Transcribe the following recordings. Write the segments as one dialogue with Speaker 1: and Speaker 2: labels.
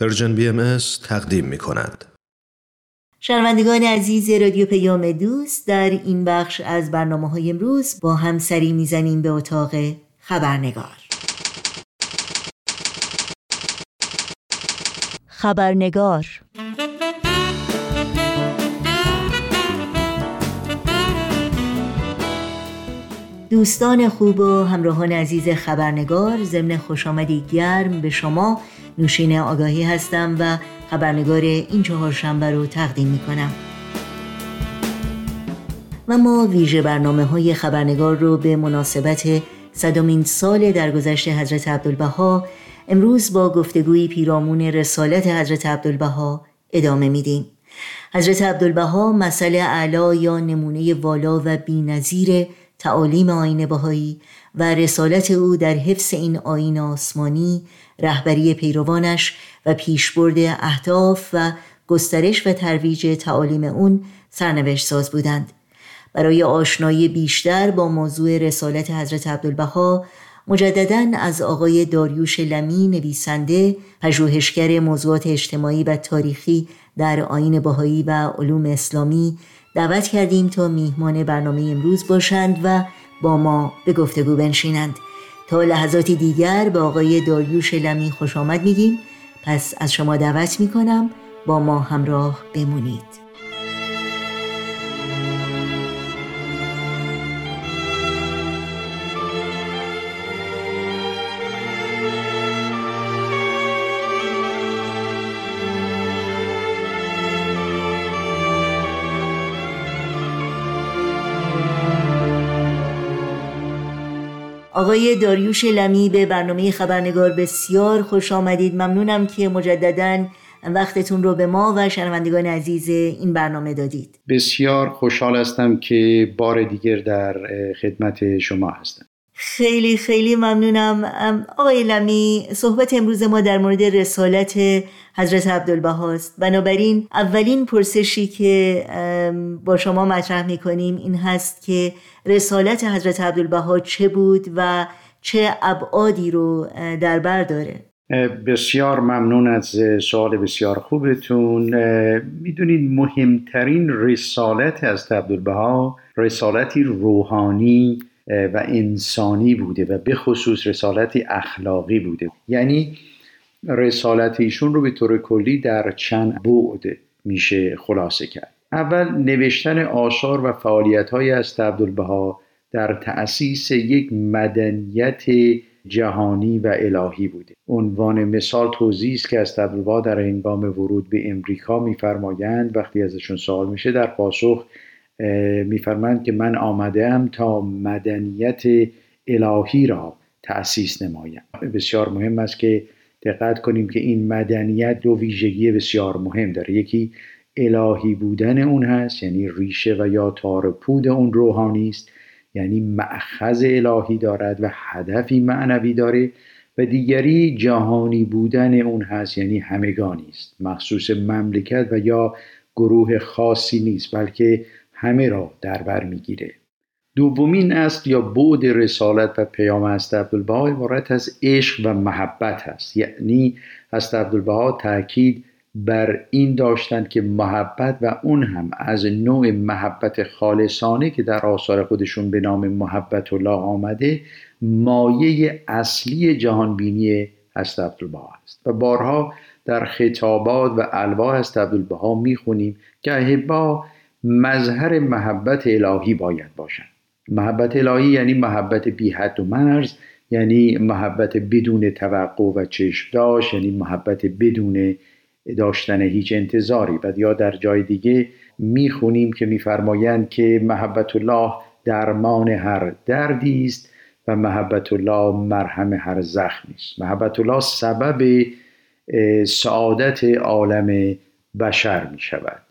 Speaker 1: Persian BM تقدیم می کند.
Speaker 2: شنوندگان عزیز رادیو پیام دوست در این بخش از برنامه های امروز با هم سری می‌زنیم به اتاق خبرنگار خبرنگار دوستان خوب و همراهان عزیز خبرنگار ضمن خوش آمدی گرم به شما نوشین آگاهی هستم و خبرنگار این چهارشنبه رو تقدیم می کنم و ما ویژه برنامه های خبرنگار رو به مناسبت صدامین سال درگذشت حضرت عبدالبها امروز با گفتگوی پیرامون رسالت حضرت عبدالبها ادامه میدیم. حضرت عبدالبها مسئله اعلا یا نمونه والا و بینظیر تعالیم آین بهایی و رسالت او در حفظ این آین آسمانی رهبری پیروانش و پیشبرد اهداف و گسترش و ترویج تعالیم اون سرنوشت ساز بودند. برای آشنایی بیشتر با موضوع رسالت حضرت عبدالبها مجددا از آقای داریوش لمی نویسنده پژوهشگر موضوعات اجتماعی و تاریخی در آین بهایی و علوم اسلامی دعوت کردیم تا میهمان برنامه امروز باشند و با ما به گفتگو بنشینند. تا لحظاتی دیگر به آقای داریوش لمی خوش آمد میگیم. پس از شما دعوت می‌کنم با ما همراه بمونید. آقای داریوش لمی به برنامه خبرنگار بسیار خوش آمدید. ممنونم که مجددا وقتتون رو به ما و شنوندگان عزیز این برنامه دادید.
Speaker 3: بسیار خوشحال هستم که بار دیگر در خدمت شما هستم.
Speaker 2: خیلی خیلی ممنونم. آقای لمی صحبت امروز ما در مورد رسالت حضرت عبدالبهاست بنابراین اولین پرسشی که با شما مطرح می‌کنیم این هست که رسالت حضرت عبدالبها چه بود و چه ابعادی رو در بر داره؟
Speaker 3: بسیار ممنون از سوال بسیار خوبتون. می‌دونید مهمترین رسالت از عبدالبها رسالتی روحانی و انسانی بوده و به خصوص رسالتی اخلاقی بوده. یعنی رسالت ایشون رو به طور کلی در چند بعد میشه خلاصه کرد. اول نوشتن آثار و فعالیت های از عبدالبها در تأسیس یک مدنیت جهانی و الهی بوده. عنوان مثال توضیح است که از عبدالبها در هنگام ورود به امریکا میفرمایند وقتی ازشون سوال میشه در پاسخ میفرمایند که من آمدم تا مدنیت الهی را تأسیس نمایم. بسیار مهم است که دقت کنیم که این مدنیت دو ویژگی بسیار مهم داره. یکی الهی بودن اون هست یعنی ریشه و یا تارپود اون روحانی است یعنی معخذ الهی دارد و هدفی معنوی داره و دیگری جهانی بودن اون هست یعنی همگانی است. مخصوص مملکت و یا گروه خاصی نیست بلکه همه را در بر می‌گیره. دومین است یا بعد رسالت و پیام است عبدالبها عبارت از عشق و محبت است. یعنی است عبدالبها تاکید بر این داشتند که محبت و اون هم از نوع محبت خالصانه که در آثار خودشون به نام محبت الله آمده مایه اصلی جهانبینی هست عبدالبها است. و بارها در خطابات و الواح است عبدالبها می‌خونیم که احبا مظهر محبت الهی باید باشند محبت الهی یعنی محبت بی حد و مرز یعنی محبت بدون توقع و چشم داشت یعنی محبت بدون داشتن هیچ انتظاری. و یا در جای دیگه می‌خونیم که میفرمایند که محبت الله درمان هر دردی است و محبت الله مرهم هر زخمی است. محبت الله سبب سعادت عالم بشر می شود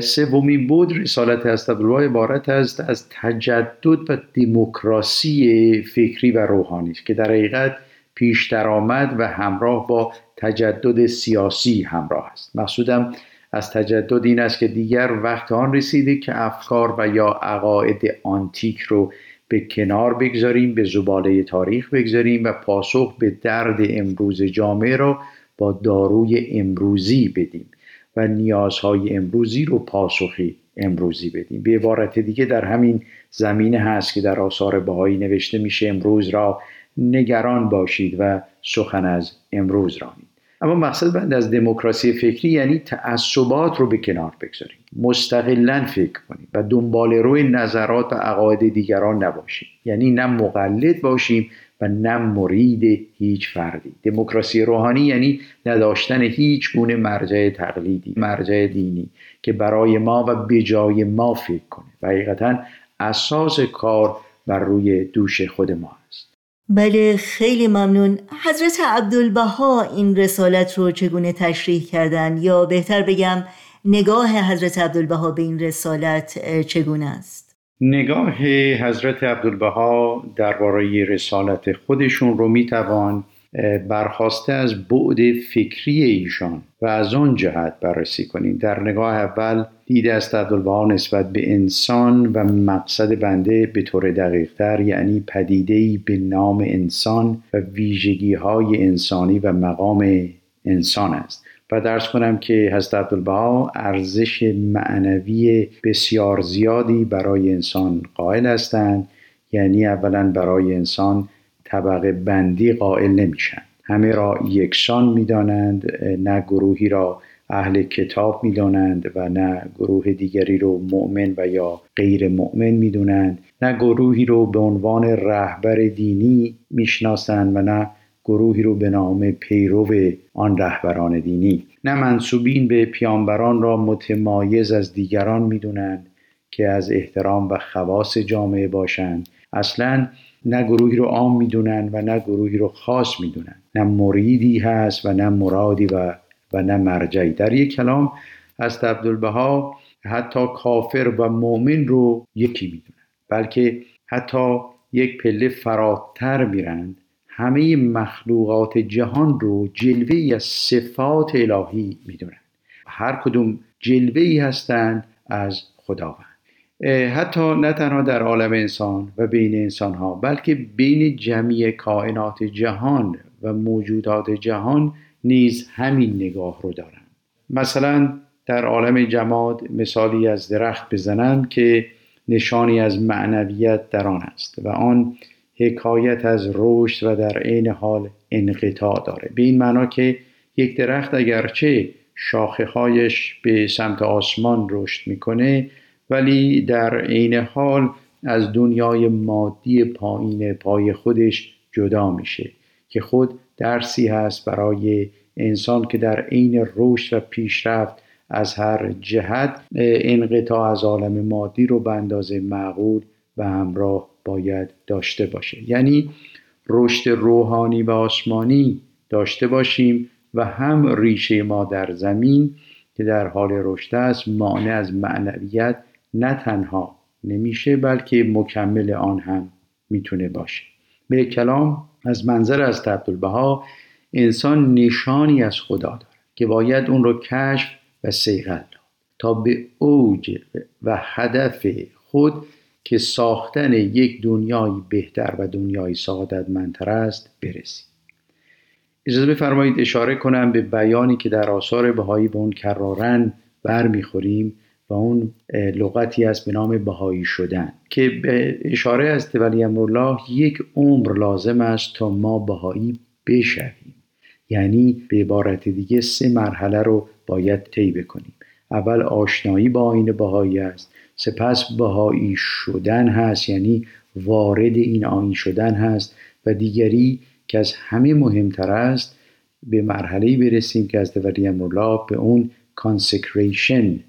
Speaker 3: سومین بود رسالت استدلال عبارت است از تجدد و دموکراسی فکری و روحانی که در حقیقت پیش درآمد و همراه با تجدد سیاسی همراه است. مقصودم از تجدد این است که دیگر وقت آن رسیده که افکار و یا عقاید آنتیک رو به کنار بگذاریم به زباله تاریخ بگذاریم و پاسخ به درد امروز جامعه را با داروی امروزی بدیم. و نیازهای امروزی رو پاسخی امروزی بدیم. به عبارت دیگه در همین زمینه هست که در آثار بهایی نوشته میشه امروز را نگران باشید و سخن از امروز رانید اما مقصد بند از دموکراسی فکری یعنی تعصبات رو به کنار بگذاریم. مستقلا فکر کنیم و دنبال روی نظرات و عقاید دیگران نباشیم. یعنی نه مقلد باشیم و نه مرید هیچ فردی. دموکراسی روحانی یعنی نداشتن هیچ گونه مرجع تقلیدی مرجع دینی که برای ما و به جای ما فکر کنه. و حقیقتا اساس کار بر روی دوش خود ما است.
Speaker 2: بله خیلی ممنون. حضرت عبدالبها این رسالت رو چگونه تشریح کردن؟ یا بهتر بگم نگاه حضرت عبدالبها به این رسالت چگونه است؟
Speaker 3: نگاه حضرت عبدالبها درباره رسالت خودشون رو می‌توان برخواسته از بعد فکری ایشان و از آن جهت بررسی کنیم. در نگاه اول دیده است عبدالبها نسبت به انسان و مقصد بنده به طور دقیقتر یعنی پدیدهی به نام انسان و ویژگی های انسانی و مقام انسان است. و درس کنم که حضرت عبدالبها ارزش معنوی بسیار زیادی برای انسان قائل هستند. یعنی اولا برای انسان طبقه بندی قائل نمیشن. همه را یکسان می‌دانند نه گروهی را اهل کتاب می‌دانند و نه گروه دیگری رو مؤمن و یا غیر مؤمن می‌دونند. نه گروهی رو به عنوان رهبر دینی می‌شناسند و نه گروهی رو به نام پیرو آن رهبران دینی. نه منصوبین به پیامبران را متمایز از دیگران می‌دونند که از احترام و خواص جامعه باشند. اصلا نه گروهی رو عام می‌دونن و نه گروهی رو خاص می‌دونن نه مریدی هست و نه مرادی و و نه مرجعی. در یک کلام از عبدالبها حتی کافر و مؤمن رو یکی می‌دونن بلکه حتی یک پله فراتر میرند. همه مخلوقات جهان رو جلوه ای از صفات الهی می‌دونن. هر کدوم جلوه ای هستند از خداوند. حتی نه تنها در عالم انسان و بین انسان ها بلکه بین جمعی کائنات جهان و موجودات جهان نیز همین نگاه رو دارن. مثلا در عالم جماد مثالی از درخت بزنم که نشانی از معنویت در آن است و آن حکایت از رشد و در عین حال انقطاع داره. به این معنا که یک درخت اگرچه شاخه هایش به سمت آسمان رشد می‌کنه ولی در عین حال از دنیای مادی پایین پای خودش جدا میشه که خود درسی هست برای انسان که در عین رشد و پیشرفت از هر جهت انقطاع از عالم مادی رو به اندازه معقول و همراه باید داشته باشه. یعنی رشد روحانی و آسمانی داشته باشیم و هم ریشه ما در زمین که در حال رشد است مانع از معنویت نه تنها نمیشه بلکه مکمل آن هم می‌تونه باشه. به کلام از منظر از عبدالبها انسان نشانی از خدا داره که باید اون رو کشف و سیغل داد تا به اوج و هدف خود که ساختن یک دنیای بهتر و دنیای سعادتمندتر است برسیم. اجازه بفرمایید اشاره کنم به بیانی که در آثار بهایی به اون کرارن برمیخوریم و اون لغتی است به نام بهایی شدن که به اشاره از ولی الله یک عمر لازم است تا ما بهایی بشویم. یعنی به عبارت دیگه سه مرحله رو باید طی بکنیم. اول آشنایی با آیین بهایی است. سپس بهایی شدن هست یعنی وارد این آیین شدن هست و دیگری که از همه مهمتر است به مرحله برسیم که از ولی امرالله به اون consecration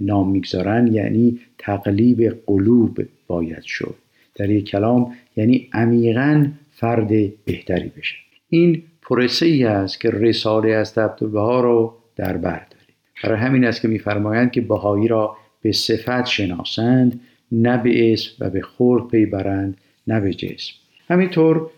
Speaker 3: نام می‌گذارن یعنی تقلیب قلوب باید شد. در یک کلام یعنی عمیقا فرد بهتری بشه. این پروسه ای است که رساله‌ای از عبدالبها رو در بر داره برای همین است که میفرمایند که بهایی را به صفت شناسند نه به اسم و به خلق پی برند نه به جسم. همینطور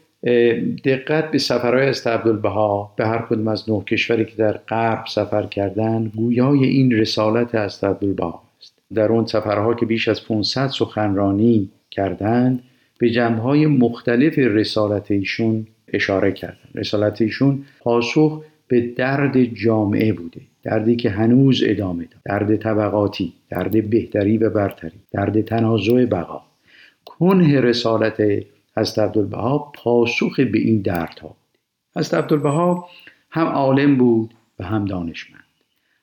Speaker 3: دقت به سفرهای از عبدالبها به هر کدوم از نه کشوری که در غرب سفر کردن گویای این رسالت از عبدالبها است. در اون سفرها که بیش از 500 سخنرانی کردند به جنبهای مختلف رسالت ایشون اشاره کردند رسالت ایشون پاسخ به درد جامعه بوده. دردی که هنوز ادامه داد درد طبقاتی درد بهتری و برتری درد تنازع بقا. کنه رسالت از عبدالبها پاسخ به این دردها بود. از عبدالبها هم عالم بود و هم دانشمند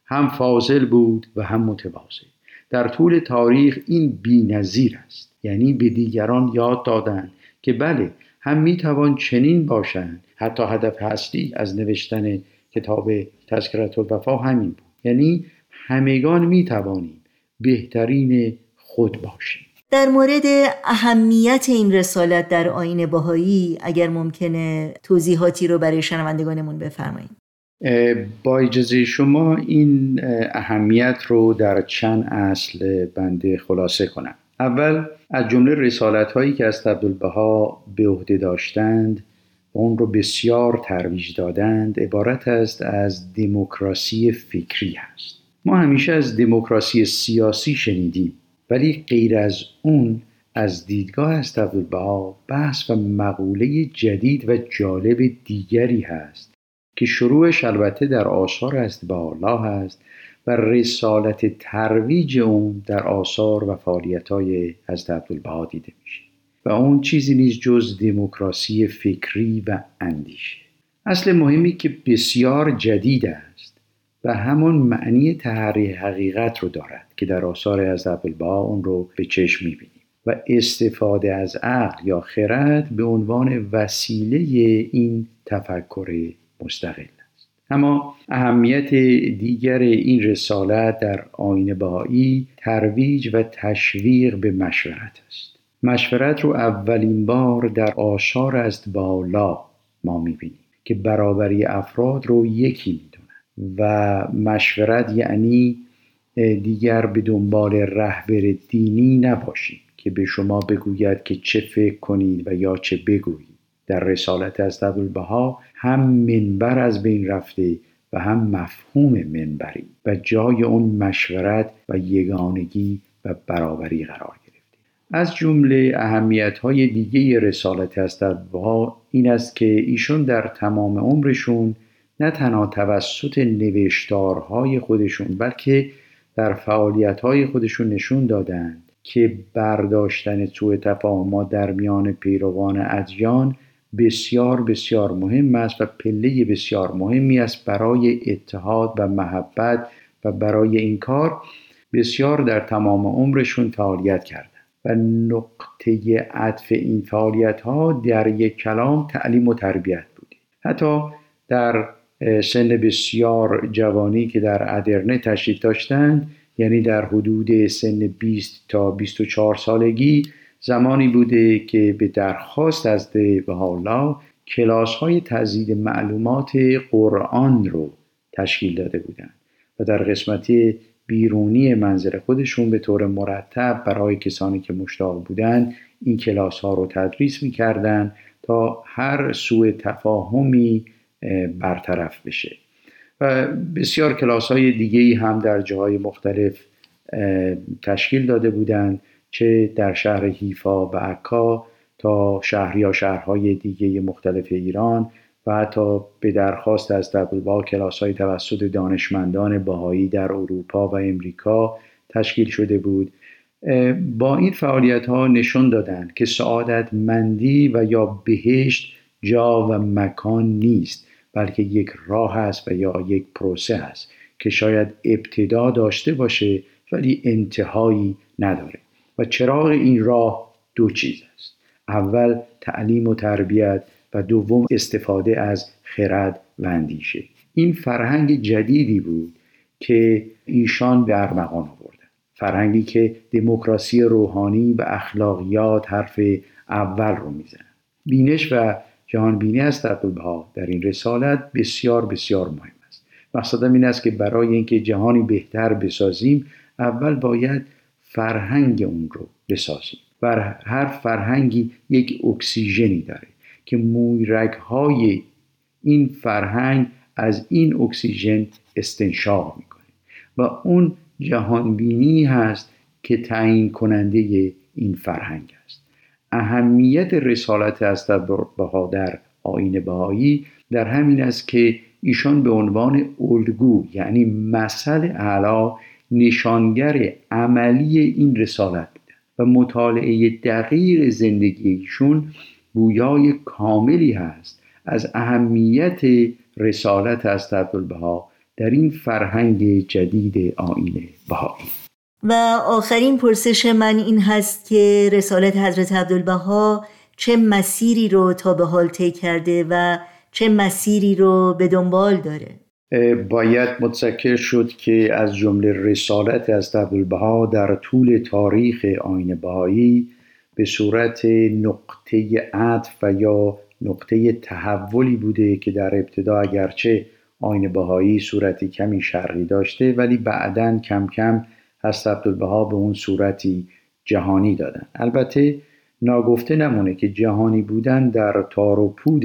Speaker 3: هم فاضل بود و هم متواضع. در طول تاریخ این نظیر است. یعنی به دیگران یاد دادند که بله هم می‌توان چنین باشند. حتی هدف اصلی از نوشتن کتاب تذکرت الوفا همین بود. یعنی همگان می‌توانیم بهترین خود باشیم.
Speaker 2: در مورد اهمیت این رسالت در آین باهایی اگر ممکنه توضیحاتی رو برای شنوندگانمون بفرمایید.
Speaker 3: با اجازه شما این اهمیت رو در چند اصل بنده خلاصه کنم. اول از جمله رسالت هایی که از عبدالبها به عهده داشتند اون رو بسیار ترویج دادند عبارت است از دموکراسی فکری هست. ما همیشه از دموکراسی سیاسی شنیدیم ولی غیر از اون از دیدگاه از عبدالبها بحث و مقوله جدید و جالب دیگری هست که شروعش البته در آثار است بالا هست و رسالت ترویج اون در آثار و فعالیت های از عبدالبها دیده میشه. و اون چیزی نیست جز دموکراسی فکری و اندیشه. اصل مهمی که بسیار جدید است و همون معنی تحریح حقیقت رو دارد که در آثار از عبدالبها اون رو به چشم می‌بینیم و استفاده از عقل یا خرد به عنوان وسیله این تفکر مستقل است. اما اهمیت دیگر این رسالت در آین بهایی ترویج و تشویق به مشورت است. مشورت رو اولین بار در آثار است بالا ما می‌بینیم که برابری افراد رو یکی می‌دونن و مشورت یعنی دیگر به دنبال رهبر دینی نباشید که به شما بگوید که چه فکر کنید و یا چه بگویید. در رسالت از عبدالبها هم منبر از بین رفته و هم مفهوم منبری و جای اون مشورت و یگانگی و برابری قرار از جمله اهمیت های دیگه رسالت از عبدالبها این است که ایشون در تمام عمرشون نه تنها توسط نوشتارهای خودشون بلکه در فعالیت های خودشون نشون دادند که برداشتن سوء تفاهمات در میان پیروان ادیان بسیار بسیار مهم است و پله بسیار مهمی است برای اتحاد و محبت و برای این کار بسیار در تمام عمرشون فعالیت کردن و نقطه عطف این فعالیت ها در یک کلام تعلیم و تربیت بوده حتی در سن بسیار جوانی که در ادرنه تشریف داشتند یعنی در حدود سن 20 تا 24 سالگی زمانی بوده که به درخواست از حالا کلاس های تزیید معلومات قرآن رو تشکیل داده بودند. و در قسمتی بیرونی منظر خودشون به طور مرتب برای کسانی که مشتاق بودند این کلاس ها رو تدریس می‌کردند تا هر سوء تفاهمی برطرف بشه. و بسیار کلاس های دیگه هم در جاهای مختلف تشکیل داده بودند چه در شهر حیفا و عکا تا شهر یا شهرهای دیگه مختلف ایران و حتی به درخواست از دبلبا کلاس های توسط دانشمندان باهایی در اروپا و امریکا تشکیل شده بود. با این فعالیت ها نشون دادند که سعادت مندی و یا بهشت جا و مکان نیست بلکه یک راه است و یا یک پروسه است که شاید ابتدا داشته باشه ولی انتهایی نداره. و چراغ این راه دو چیز است. اول تعلیم و تربیت. و دوم استفاده از خرد و اندیشه. این فرهنگ جدیدی بود که ایشان به ارمغان آوردن. فرهنگی که دموکراسی روحانی و اخلاقیات حرف اول رو می‌زنن. بینش و جهان بینی از ها در این رسالت بسیار بسیار مهم است. مقصدم این است که برای اینکه جهانی بهتر بسازیم اول باید فرهنگ اون رو بسازیم. و هر فرهنگی یک اکسیژنی داره. که مویرگ این فرهنگ از این اکسیژن استنشاق می‌کنه. و اون جهانبینی هست که تعیین کننده این فرهنگ است. اهمیت رسالت از بها در آین بهایی در همین است که ایشان به عنوان الگو یعنی مثل اعلا نشانگر عملی این رسالت و مطالعه دقیق زندگی ایشون گویای کاملی هست. از اهمیت رسالت از عبدالبها در این فرهنگ جدید آین بهایی.
Speaker 2: و آخرین پرسش من این هست که رسالت حضرت عبدالبها چه مسیری رو تا به حال طی کرده و چه مسیری رو به دنبال داره؟
Speaker 3: باید متذکر شد که از جمله رسالت از عبدالبها در طول تاریخ آین بهایی به صورت نقطه عطف و یا نقطه تحولی بوده که در ابتدا اگرچه آین بهایی صورتی کمی شرقی داشته ولی بعدا کم کم هست عبدالبها به اون صورتی جهانی دادن. البته ناگفته نمونه که جهانی بودن در تار و پود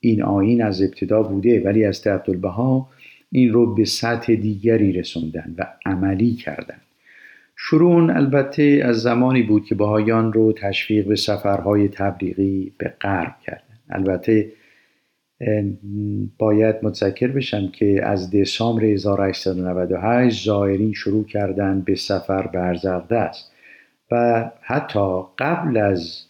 Speaker 3: این آین از ابتدا بوده ولی از عبدالبها این رو به سطح دیگری رسوندن و عملی کردن. شروع البته از زمانی بود که بهایان رو تشویق به سفرهای تبلیغی به غرب کردن. البته باید متذکر بشم که از دسامبر 1898 زائرین شروع کردن به سفر به است و حتی قبل از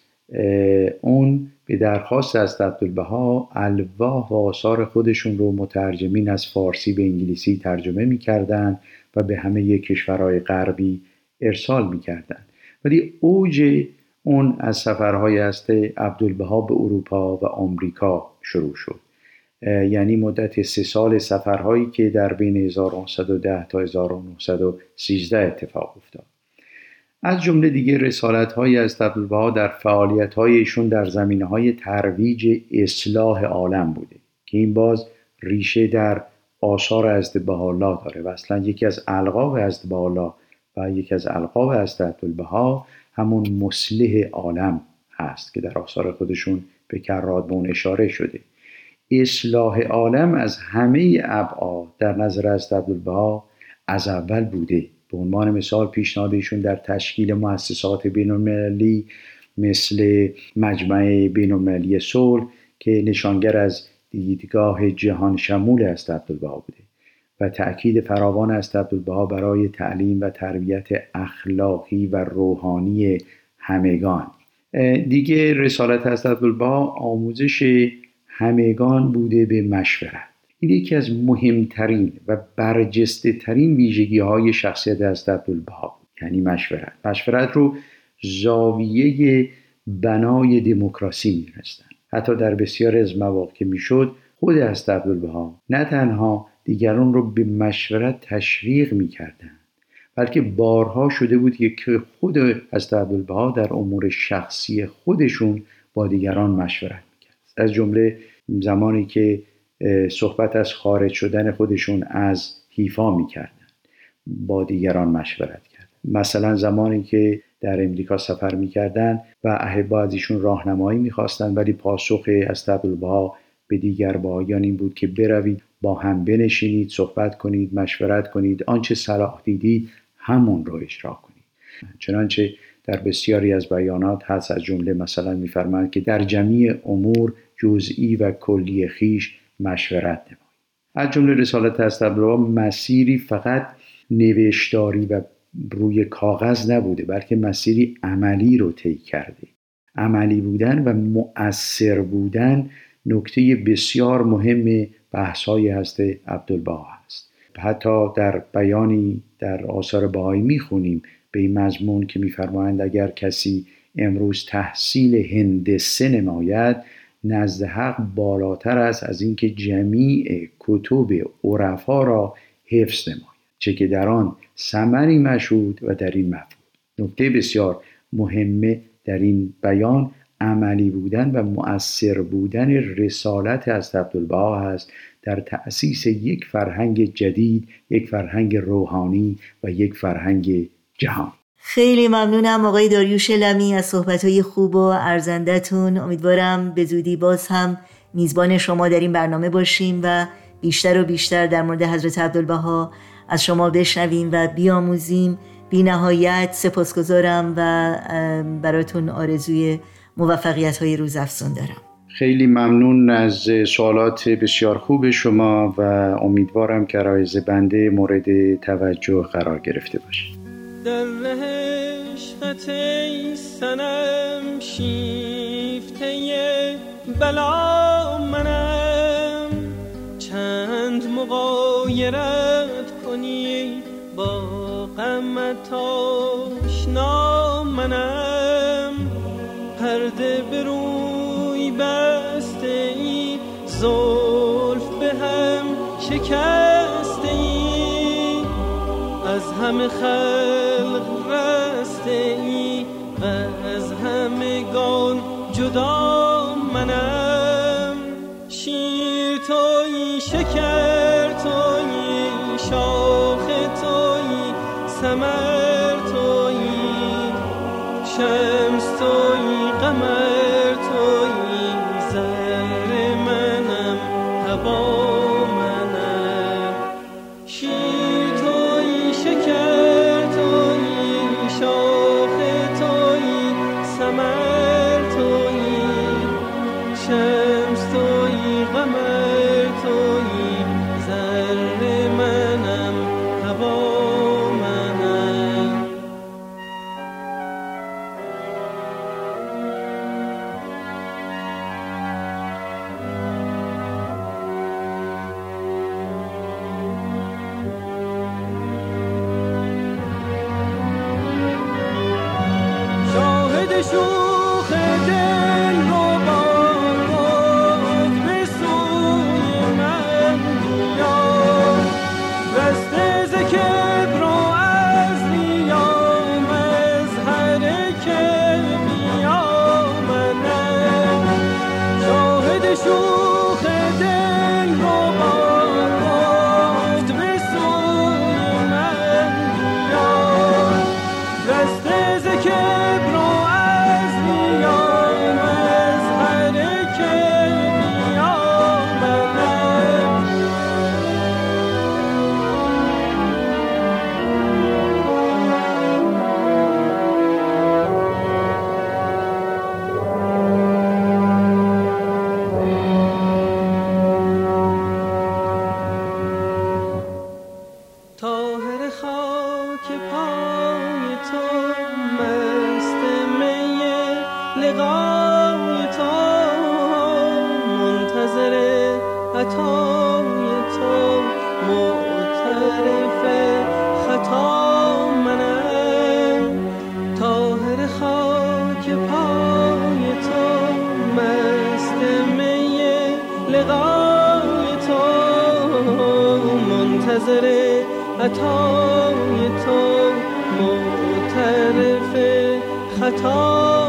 Speaker 3: اون به درخواست از عبدالبها الواح و آثار خودشون رو مترجمین از فارسی به انگلیسی ترجمه می‌کردن و به همه کشورهای غربی ارسال می‌کردن ولی اوج اون از سفرهای است عبدالبها به اروپا و آمریکا شروع شد. یعنی مدت سه سال سفرهایی که در بین 1910 تا 1913 اتفاق افتاد. از جمله دیگه رسالت های از عبدالبها در فعالیت هایشون در زمینه های ترویج اصلاح عالم بوده که این باز ریشه در آثار از بهاءالله داره و اصلا یکی از القاب از بهاءالله و یکی از القاب از عبدالبها همون مسلح عالم هست که در آثار خودشون به کرات به اون اشاره شده. اصلاح عالم از همه ابعاد در نظر از عبدالبها از اول بوده. به عنوان مثال پیشنهادشون در تشکیل مؤسسات بینالمللی مثل مجمع بینالمللی صلح که نشانگر از دیدگاه جهان شمول است عبدالبها بوده. و تأکید فراوان است عبدالبها برای تعلیم و تربیت اخلاقی و روحانی همگان. دیگه رسالت از عبدالبها آموزش همگان بوده به مشورت. این یکی از مهمترین و برجسته ترین ویژگی های شخصیت از عبدالبها یعنی مشورت. مشورت رو زاویه بنای دموکراسی میرستن حتی در بسیار از مواقع که می‌شد خود از عبدالبها نه تنها دیگران رو به مشورت تشویق می‌کردن بلکه بارها شده بود که خود از عبدالبها در امور شخصی خودشون با دیگران مشورت می‌کرد. از جمله زمانی که صحبت از خارج شدن خودشون از حیفا می‌کردن با دیگران مشورت کرد مثلا زمانی که در امریکا سفر می‌کردن و احبا از ایشون راهنمایی می‌خواستند ولی پاسخ از عبدالبها به دیگر بایان این بود که بروید. با هم بنشینید صحبت کنید مشورت کنید آنچه صلاح دیدید همون رو اجرا کنید. چنانچه در بسیاری از بیانات هست از جمله مثلا میفرمایند که در جمعی امور جزئی و کلی خیش مشورت نمایید. از جمله رسالت هستبرا مسیری فقط نوشتاری و روی کاغذ نبوده بلکه مسیری عملی رو طی کرده. عملی بودن و مؤثر بودن نکته بسیار مهم بحث‌های هست عبدالبها است حتی در بیانی در آثار بهایی می‌خونیم به این مضمون که میفرمایند اگر کسی امروز تحصیل هندسه نماید نزد حق بالاتر است از اینکه جمیع کتب عرفا را حفظ نماید. چه که در آن ثمری مشهود و در این مفهوم. نکته بسیار مهمه در این بیان عملی بودن و مؤثر بودن رسالت از عبدالبها هست در تأسیس یک فرهنگ جدید یک فرهنگ روحانی و یک فرهنگ جهان.
Speaker 2: خیلی ممنونم آقای داریوش لمی از صحبتهای خوب و ارزندتون امیدوارم به زودی باز هم میزبان شما در این برنامه باشیم و بیشتر و بیشتر در مورد حضرت عبدالبها از شما بشنویم و بیاموزیم. بی نهایت سپاسگزارم و براتون آرزوی موفقیت های روز افزون دارم.
Speaker 3: خیلی ممنون از سوالات بسیار خوب شما و امیدوارم که رایز بنده مورد توجه قرار گرفته باشه.
Speaker 4: در عشقت ای سنم شیفته بلا منم. چند مقایرت کنی با غمت آشنا منم. پرده بروی بسته ای زلف به هم شکسته ای. از همه خلق رسته ای و از همگان جدا منم. شیر توی شکر رسته تاهر خاک پای تو مست می لقای تو. منتظر عطای تو معترف خطا منم